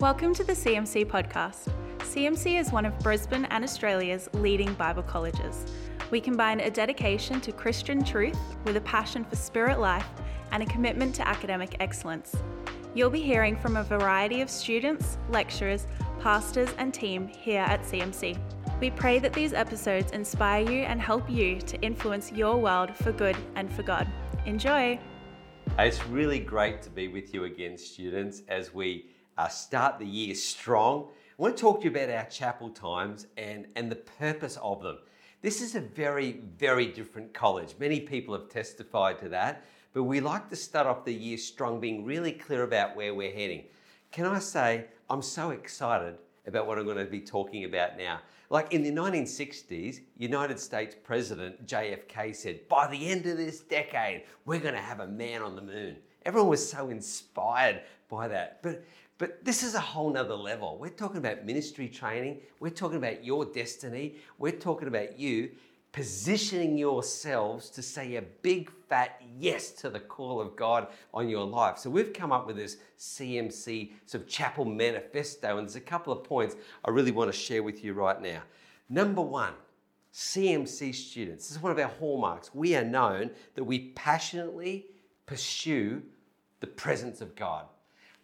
Welcome to the CMC podcast. CMC is one of Brisbane and Australia's leading Bible colleges. We combine a dedication to Christian truth with a passion for spirit life and a commitment to academic excellence. You'll be hearing from a variety of students, lecturers, pastors, and team here at CMC. We pray that these episodes inspire you and help you to influence your world for good and for God. Enjoy! It's really great to be with you again, students, as we uh, start the year strong. I want to talk to you about our chapel times and, and the purpose of them. This is a very, very different college. Many people have testified to that, but we like to start off the year strong, being really clear about where we're heading. Can I say, I'm so excited about what I'm going to be talking about now. Like in the 1960s, United States President JFK said, by the end of this decade, we're going to have a man on the moon. Everyone was so inspired by that. But but this is a whole nother level. We're talking about ministry training. We're talking about your destiny. We're talking about you positioning yourselves to say a big fat yes to the call of God on your life. So we've come up with this CMC sort of chapel manifesto, and there's a couple of points I really want to share with you right now. Number one, CMC students, this is one of our hallmarks. We are known that we passionately pursue the presence of God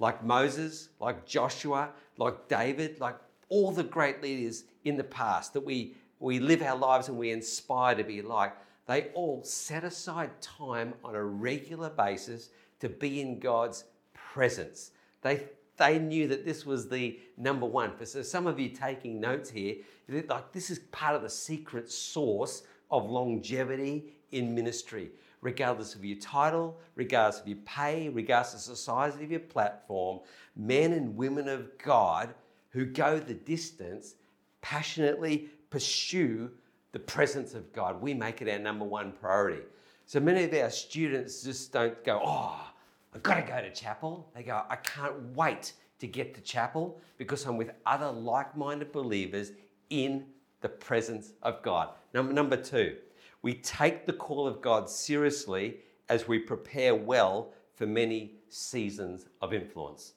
like Moses, like Joshua, like David, like all the great leaders in the past that we, we live our lives and we inspire to be like, they all set aside time on a regular basis to be in God's presence. They, they knew that this was the number one. For so some of you taking notes here, like this is part of the secret source of longevity in ministry regardless of your title, regardless of your pay, regardless of the size of your platform, men and women of God who go the distance passionately pursue the presence of God. We make it our number one priority. So many of our students just don't go, oh, I've got to go to chapel. They go, I can't wait to get to chapel because I'm with other like minded believers in the presence of God. Number, number two, we take the call of God seriously as we prepare well for many seasons of influence.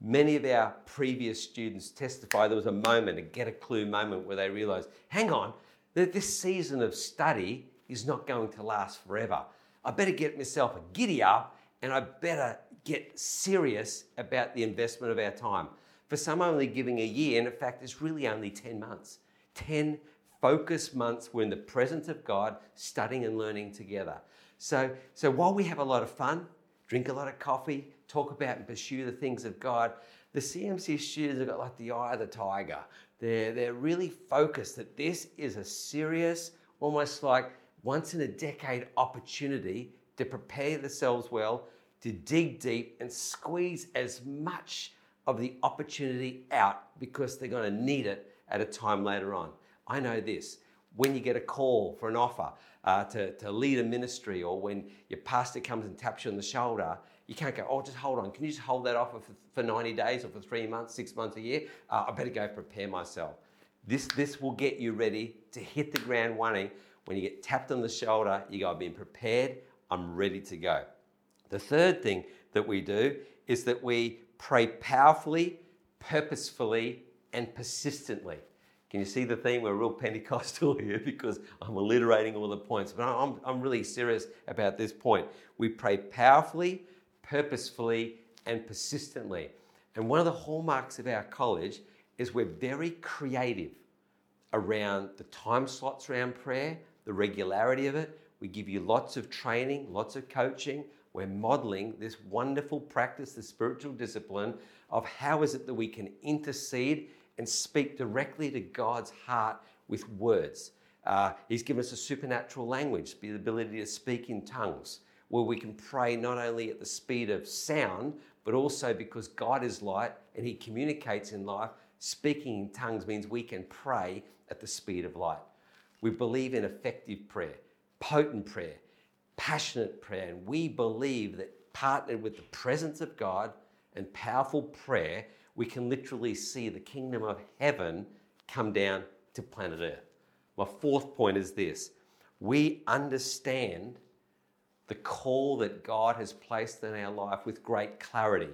Many of our previous students testify there was a moment, a get a clue moment, where they realized, hang on, that this season of study is not going to last forever. I better get myself a giddy up and I better get serious about the investment of our time. For some, only giving a year, and in fact, it's really only 10 months. 10 focused months we're in the presence of God, studying and learning together. So, so while we have a lot of fun, drink a lot of coffee, talk about and pursue the things of God, the CMC students have got like the eye of the tiger. They're, they're really focused that this is a serious, almost like once in a decade opportunity to prepare themselves well, to dig deep and squeeze as much of the opportunity out because they're going to need it at a time later on. I know this when you get a call for an offer uh, to, to lead a ministry or when your pastor comes and taps you on the shoulder, you can't go, oh, just hold on. Can you just hold that offer for, for 90 days or for three months, six months, a year? Uh, I better go prepare myself. This, this will get you ready to hit the ground running. When you get tapped on the shoulder, you go, I've been prepared, I'm ready to go. The third thing that we do is that we pray powerfully, purposefully, and persistently. Can you see the theme? We're real Pentecostal here because I'm alliterating all the points, but I'm, I'm really serious about this point. We pray powerfully, purposefully, and persistently. And one of the hallmarks of our college is we're very creative around the time slots around prayer, the regularity of it. We give you lots of training, lots of coaching. We're modeling this wonderful practice, the spiritual discipline of how is it that we can intercede and speak directly to God's heart with words. Uh, he's given us a supernatural language, the ability to speak in tongues, where we can pray not only at the speed of sound, but also because God is light and He communicates in life. Speaking in tongues means we can pray at the speed of light. We believe in effective prayer, potent prayer, passionate prayer, and we believe that partnered with the presence of God and powerful prayer, we can literally see the kingdom of heaven come down to planet Earth. My fourth point is this we understand the call that God has placed in our life with great clarity.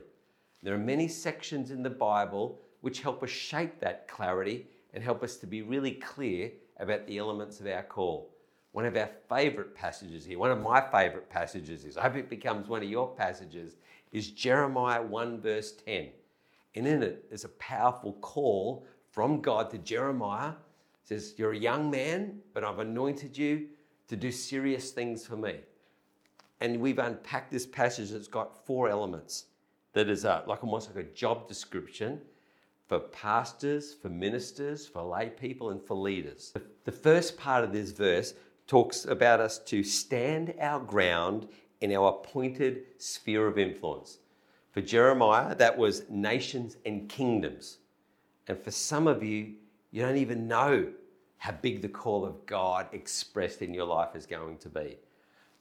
There are many sections in the Bible which help us shape that clarity and help us to be really clear about the elements of our call. One of our favourite passages here, one of my favourite passages is, I hope it becomes one of your passages, is Jeremiah 1 verse 10. And in it is a powerful call from God to Jeremiah. It says, You're a young man, but I've anointed you to do serious things for me. And we've unpacked this passage that's got four elements that is a, like almost like a job description for pastors, for ministers, for lay people, and for leaders. The first part of this verse talks about us to stand our ground in our appointed sphere of influence. For Jeremiah, that was nations and kingdoms. And for some of you, you don't even know how big the call of God expressed in your life is going to be.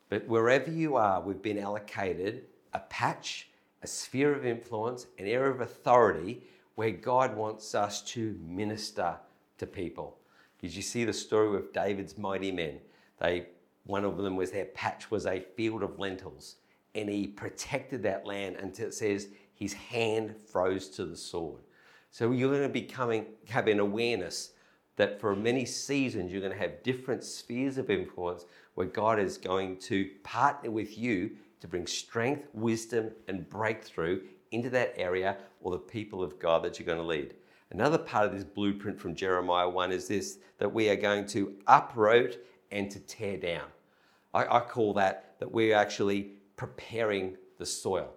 But wherever you are, we've been allocated a patch, a sphere of influence, an area of authority where God wants us to minister to people. Did you see the story with David's mighty men? They, one of them was their patch was a field of lentils, and he protected that land until it says his hand froze to the sword. So you're going to be coming, having awareness that for many seasons you're going to have different spheres of influence where God is going to partner with you to bring strength, wisdom, and breakthrough into that area or the people of God that you're going to lead. Another part of this blueprint from Jeremiah 1 is this that we are going to uproot and to tear down. I, I call that that we're actually preparing the soil.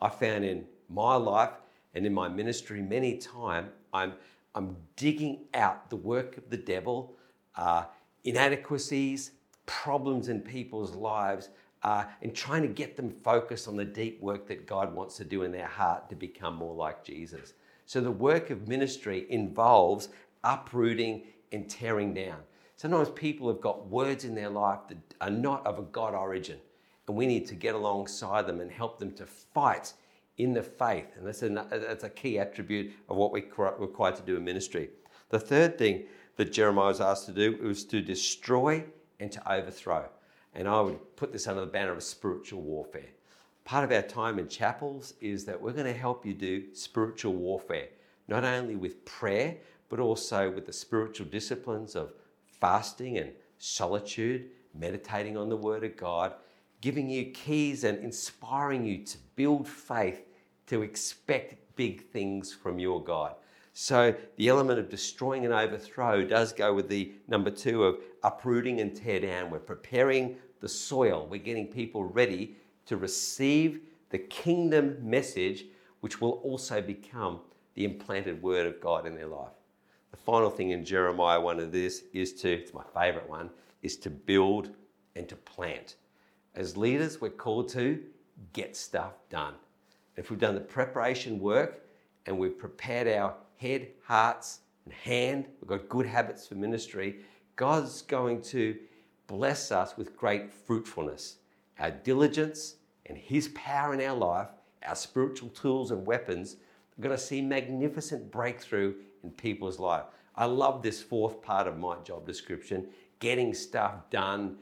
I found in my life and in my ministry many times I'm, I'm digging out the work of the devil, uh, inadequacies, problems in people's lives, uh, and trying to get them focused on the deep work that God wants to do in their heart to become more like Jesus. So the work of ministry involves uprooting and tearing down. Sometimes people have got words in their life that are not of a God origin, and we need to get alongside them and help them to fight in the faith. And that's a, that's a key attribute of what we're required to do in ministry. The third thing that Jeremiah was asked to do was to destroy and to overthrow. And I would put this under the banner of spiritual warfare. Part of our time in chapels is that we're going to help you do spiritual warfare, not only with prayer, but also with the spiritual disciplines of fasting and solitude, meditating on the Word of God, giving you keys and inspiring you to build faith to expect big things from your God. So the element of destroying and overthrow does go with the number two of uprooting and tear down. We're preparing the soil. We're getting people ready to receive the kingdom message, which will also become the implanted word of God in their life. The final thing in Jeremiah, one of this is to, it's my favorite one, is to build and to plant. As leaders, we're called to get stuff done. If we've done the preparation work and we've prepared our head, hearts, and hand, we've got good habits for ministry, God's going to bless us with great fruitfulness. Our diligence and His power in our life, our spiritual tools and weapons, we're going to see magnificent breakthrough in people's life. I love this fourth part of my job description getting stuff done,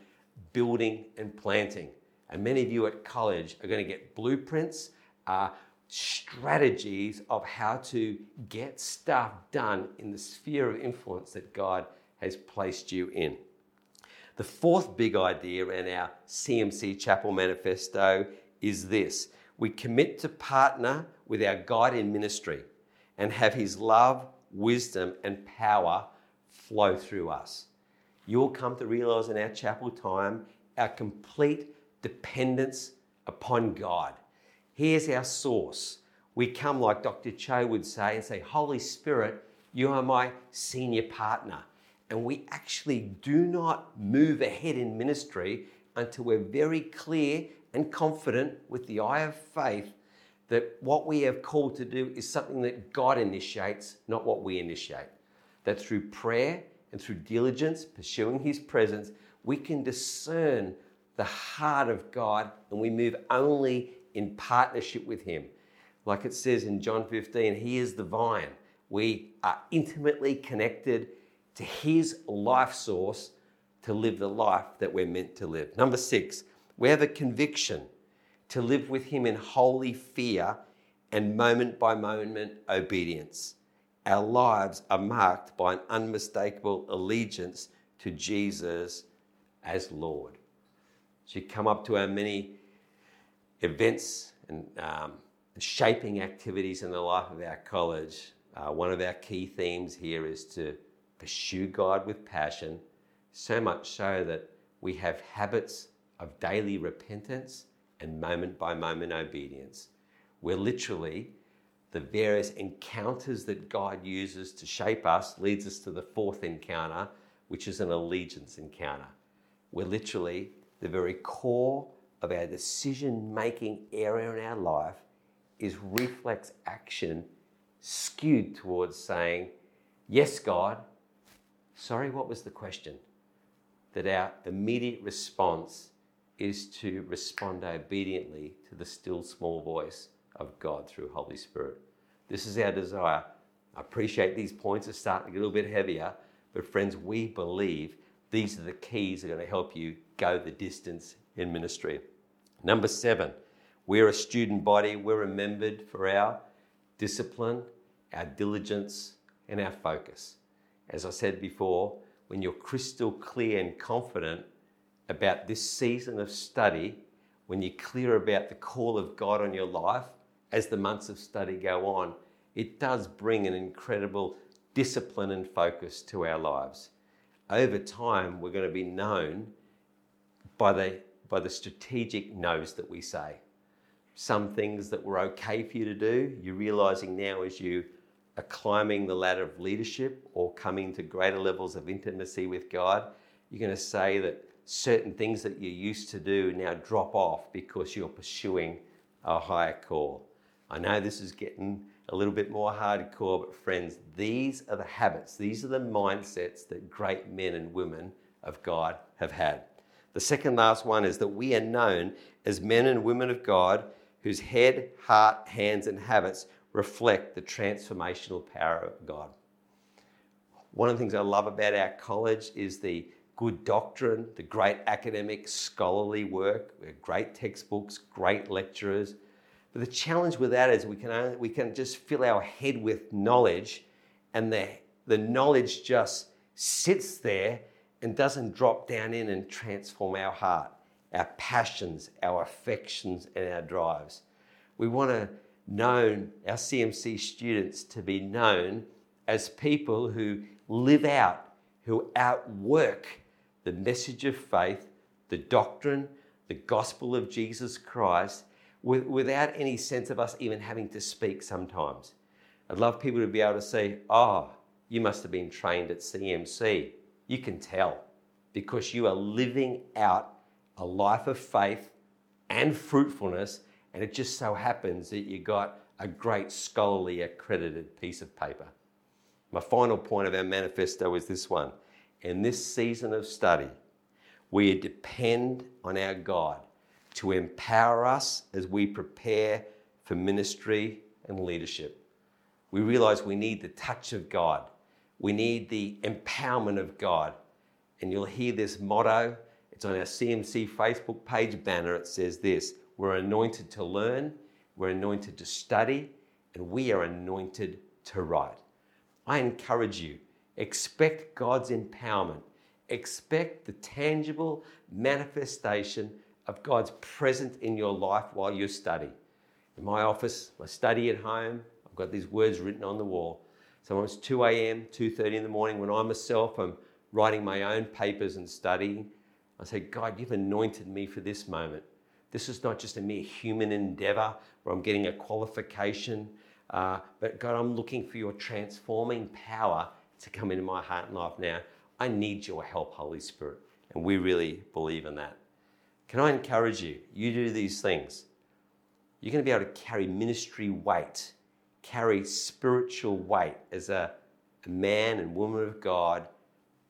building and planting. And many of you at college are going to get blueprints, uh, strategies of how to get stuff done in the sphere of influence that God has placed you in. The fourth big idea in our CMC Chapel Manifesto is this we commit to partner with our God in ministry and have His love, wisdom, and power flow through us. You'll come to realize in our chapel time our complete dependence upon God. He is our source. We come, like Dr. Cho would say, and say, Holy Spirit, you are my senior partner. And we actually do not move ahead in ministry until we're very clear and confident with the eye of faith that what we have called to do is something that God initiates, not what we initiate. That through prayer and through diligence, pursuing His presence, we can discern the heart of God and we move only in partnership with Him. Like it says in John 15, He is the vine. We are intimately connected to His life source to live the life that we're meant to live. Number six, we have a conviction to live with Him in holy fear and moment by moment obedience. Our lives are marked by an unmistakable allegiance to Jesus as Lord. As you come up to our many events and um, shaping activities in the life of our college, uh, one of our key themes here is to pursue God with passion, so much so that we have habits of daily repentance and moment by moment obedience. We're literally the various encounters that God uses to shape us leads us to the fourth encounter, which is an allegiance encounter. We're literally the very core of our decision making area in our life is reflex action skewed towards saying, Yes, God. Sorry, what was the question? That our immediate response is to respond obediently to the still small voice of God through Holy Spirit. This is our desire. I appreciate these points are starting to get a little bit heavier, but friends, we believe these are the keys that are going to help you go the distance in ministry. Number seven, we're a student body. We're remembered for our discipline, our diligence, and our focus. As I said before, when you're crystal clear and confident about this season of study, when you're clear about the call of God on your life, as the months of study go on, it does bring an incredible discipline and focus to our lives. Over time, we're going to be known by the, by the strategic no's that we say. Some things that were okay for you to do, you're realizing now as you are climbing the ladder of leadership or coming to greater levels of intimacy with God, you're going to say that certain things that you used to do now drop off because you're pursuing a higher call. I know this is getting a little bit more hardcore, but friends, these are the habits, these are the mindsets that great men and women of God have had. The second last one is that we are known as men and women of God whose head, heart, hands, and habits reflect the transformational power of God. One of the things I love about our college is the good doctrine, the great academic scholarly work, great textbooks, great lecturers. But the challenge with that is we can, only, we can just fill our head with knowledge, and the, the knowledge just sits there and doesn't drop down in and transform our heart, our passions, our affections, and our drives. We want to known our CMC students to be known as people who live out, who outwork the message of faith, the doctrine, the gospel of Jesus Christ, with, without any sense of us even having to speak sometimes. I'd love people to be able to say, Oh, you must have been trained at CMC. You can tell because you are living out a life of faith and fruitfulness, and it just so happens that you got a great scholarly accredited piece of paper. My final point of our manifesto is this one. In this season of study, we depend on our God to empower us as we prepare for ministry and leadership. We realize we need the touch of God, we need the empowerment of God. And you'll hear this motto. It's on our CMC Facebook page banner. It says this We're anointed to learn, we're anointed to study, and we are anointed to write. I encourage you, expect God's empowerment, expect the tangible manifestation of God's presence in your life while you study. In my office, my study at home, I've got these words written on the wall. Sometimes 2 a.m., 2.30 in the morning, when I myself am writing my own papers and studying, I say, God, you've anointed me for this moment. This is not just a mere human endeavor where I'm getting a qualification, uh, but God, I'm looking for your transforming power to come into my heart and life now. I need your help, Holy Spirit. And we really believe in that. Can I encourage you? You do these things. You're going to be able to carry ministry weight, carry spiritual weight as a, a man and woman of God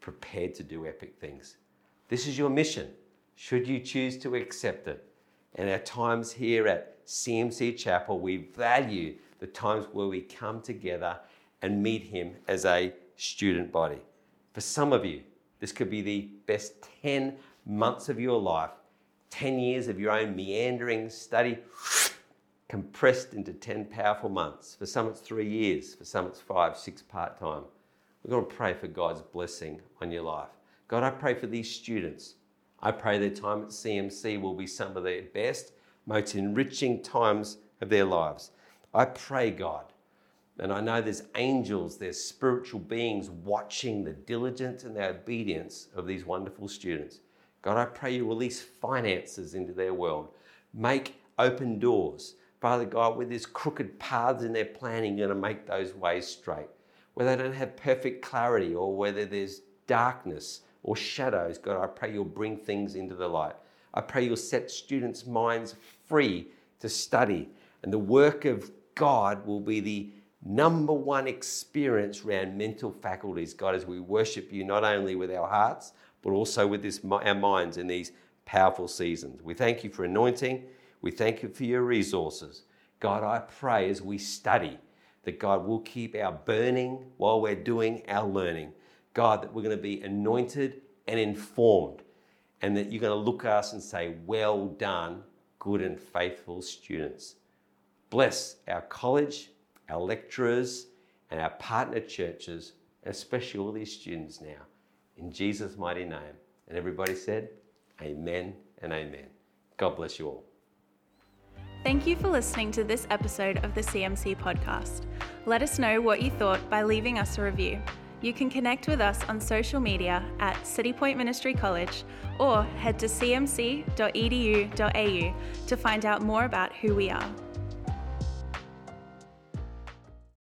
prepared to do epic things. This is your mission, should you choose to accept it. And our times here at CMC Chapel, we value the times where we come together and meet Him as a student body. For some of you, this could be the best 10 months of your life 10 years of your own meandering study compressed into 10 powerful months. For some, it's three years. For some, it's five, six part time. We're going to pray for God's blessing on your life. God, I pray for these students. I pray their time at CMC will be some of their best, most enriching times of their lives. I pray, God, and I know there's angels, there's spiritual beings watching the diligence and the obedience of these wonderful students. God, I pray you release finances into their world. Make open doors. Father God, where there's crooked paths in their planning, you're going to make those ways straight. Where they don't have perfect clarity or whether there's darkness or shadows, God, I pray you'll bring things into the light. I pray you'll set students' minds free to study. And the work of God will be the number one experience around mental faculties, God, as we worship you not only with our hearts, but also with this, our minds in these powerful seasons. We thank you for anointing. We thank you for your resources. God, I pray as we study that God will keep our burning while we're doing our learning. God, that we're going to be anointed and informed, and that you're going to look at us and say, Well done, good and faithful students. Bless our college, our lecturers, and our partner churches, especially all these students now. In Jesus' mighty name. And everybody said, Amen and amen. God bless you all. Thank you for listening to this episode of the CMC podcast. Let us know what you thought by leaving us a review. You can connect with us on social media at Citipointe Ministry College or head to cmc.edu.au to find out more about who we are.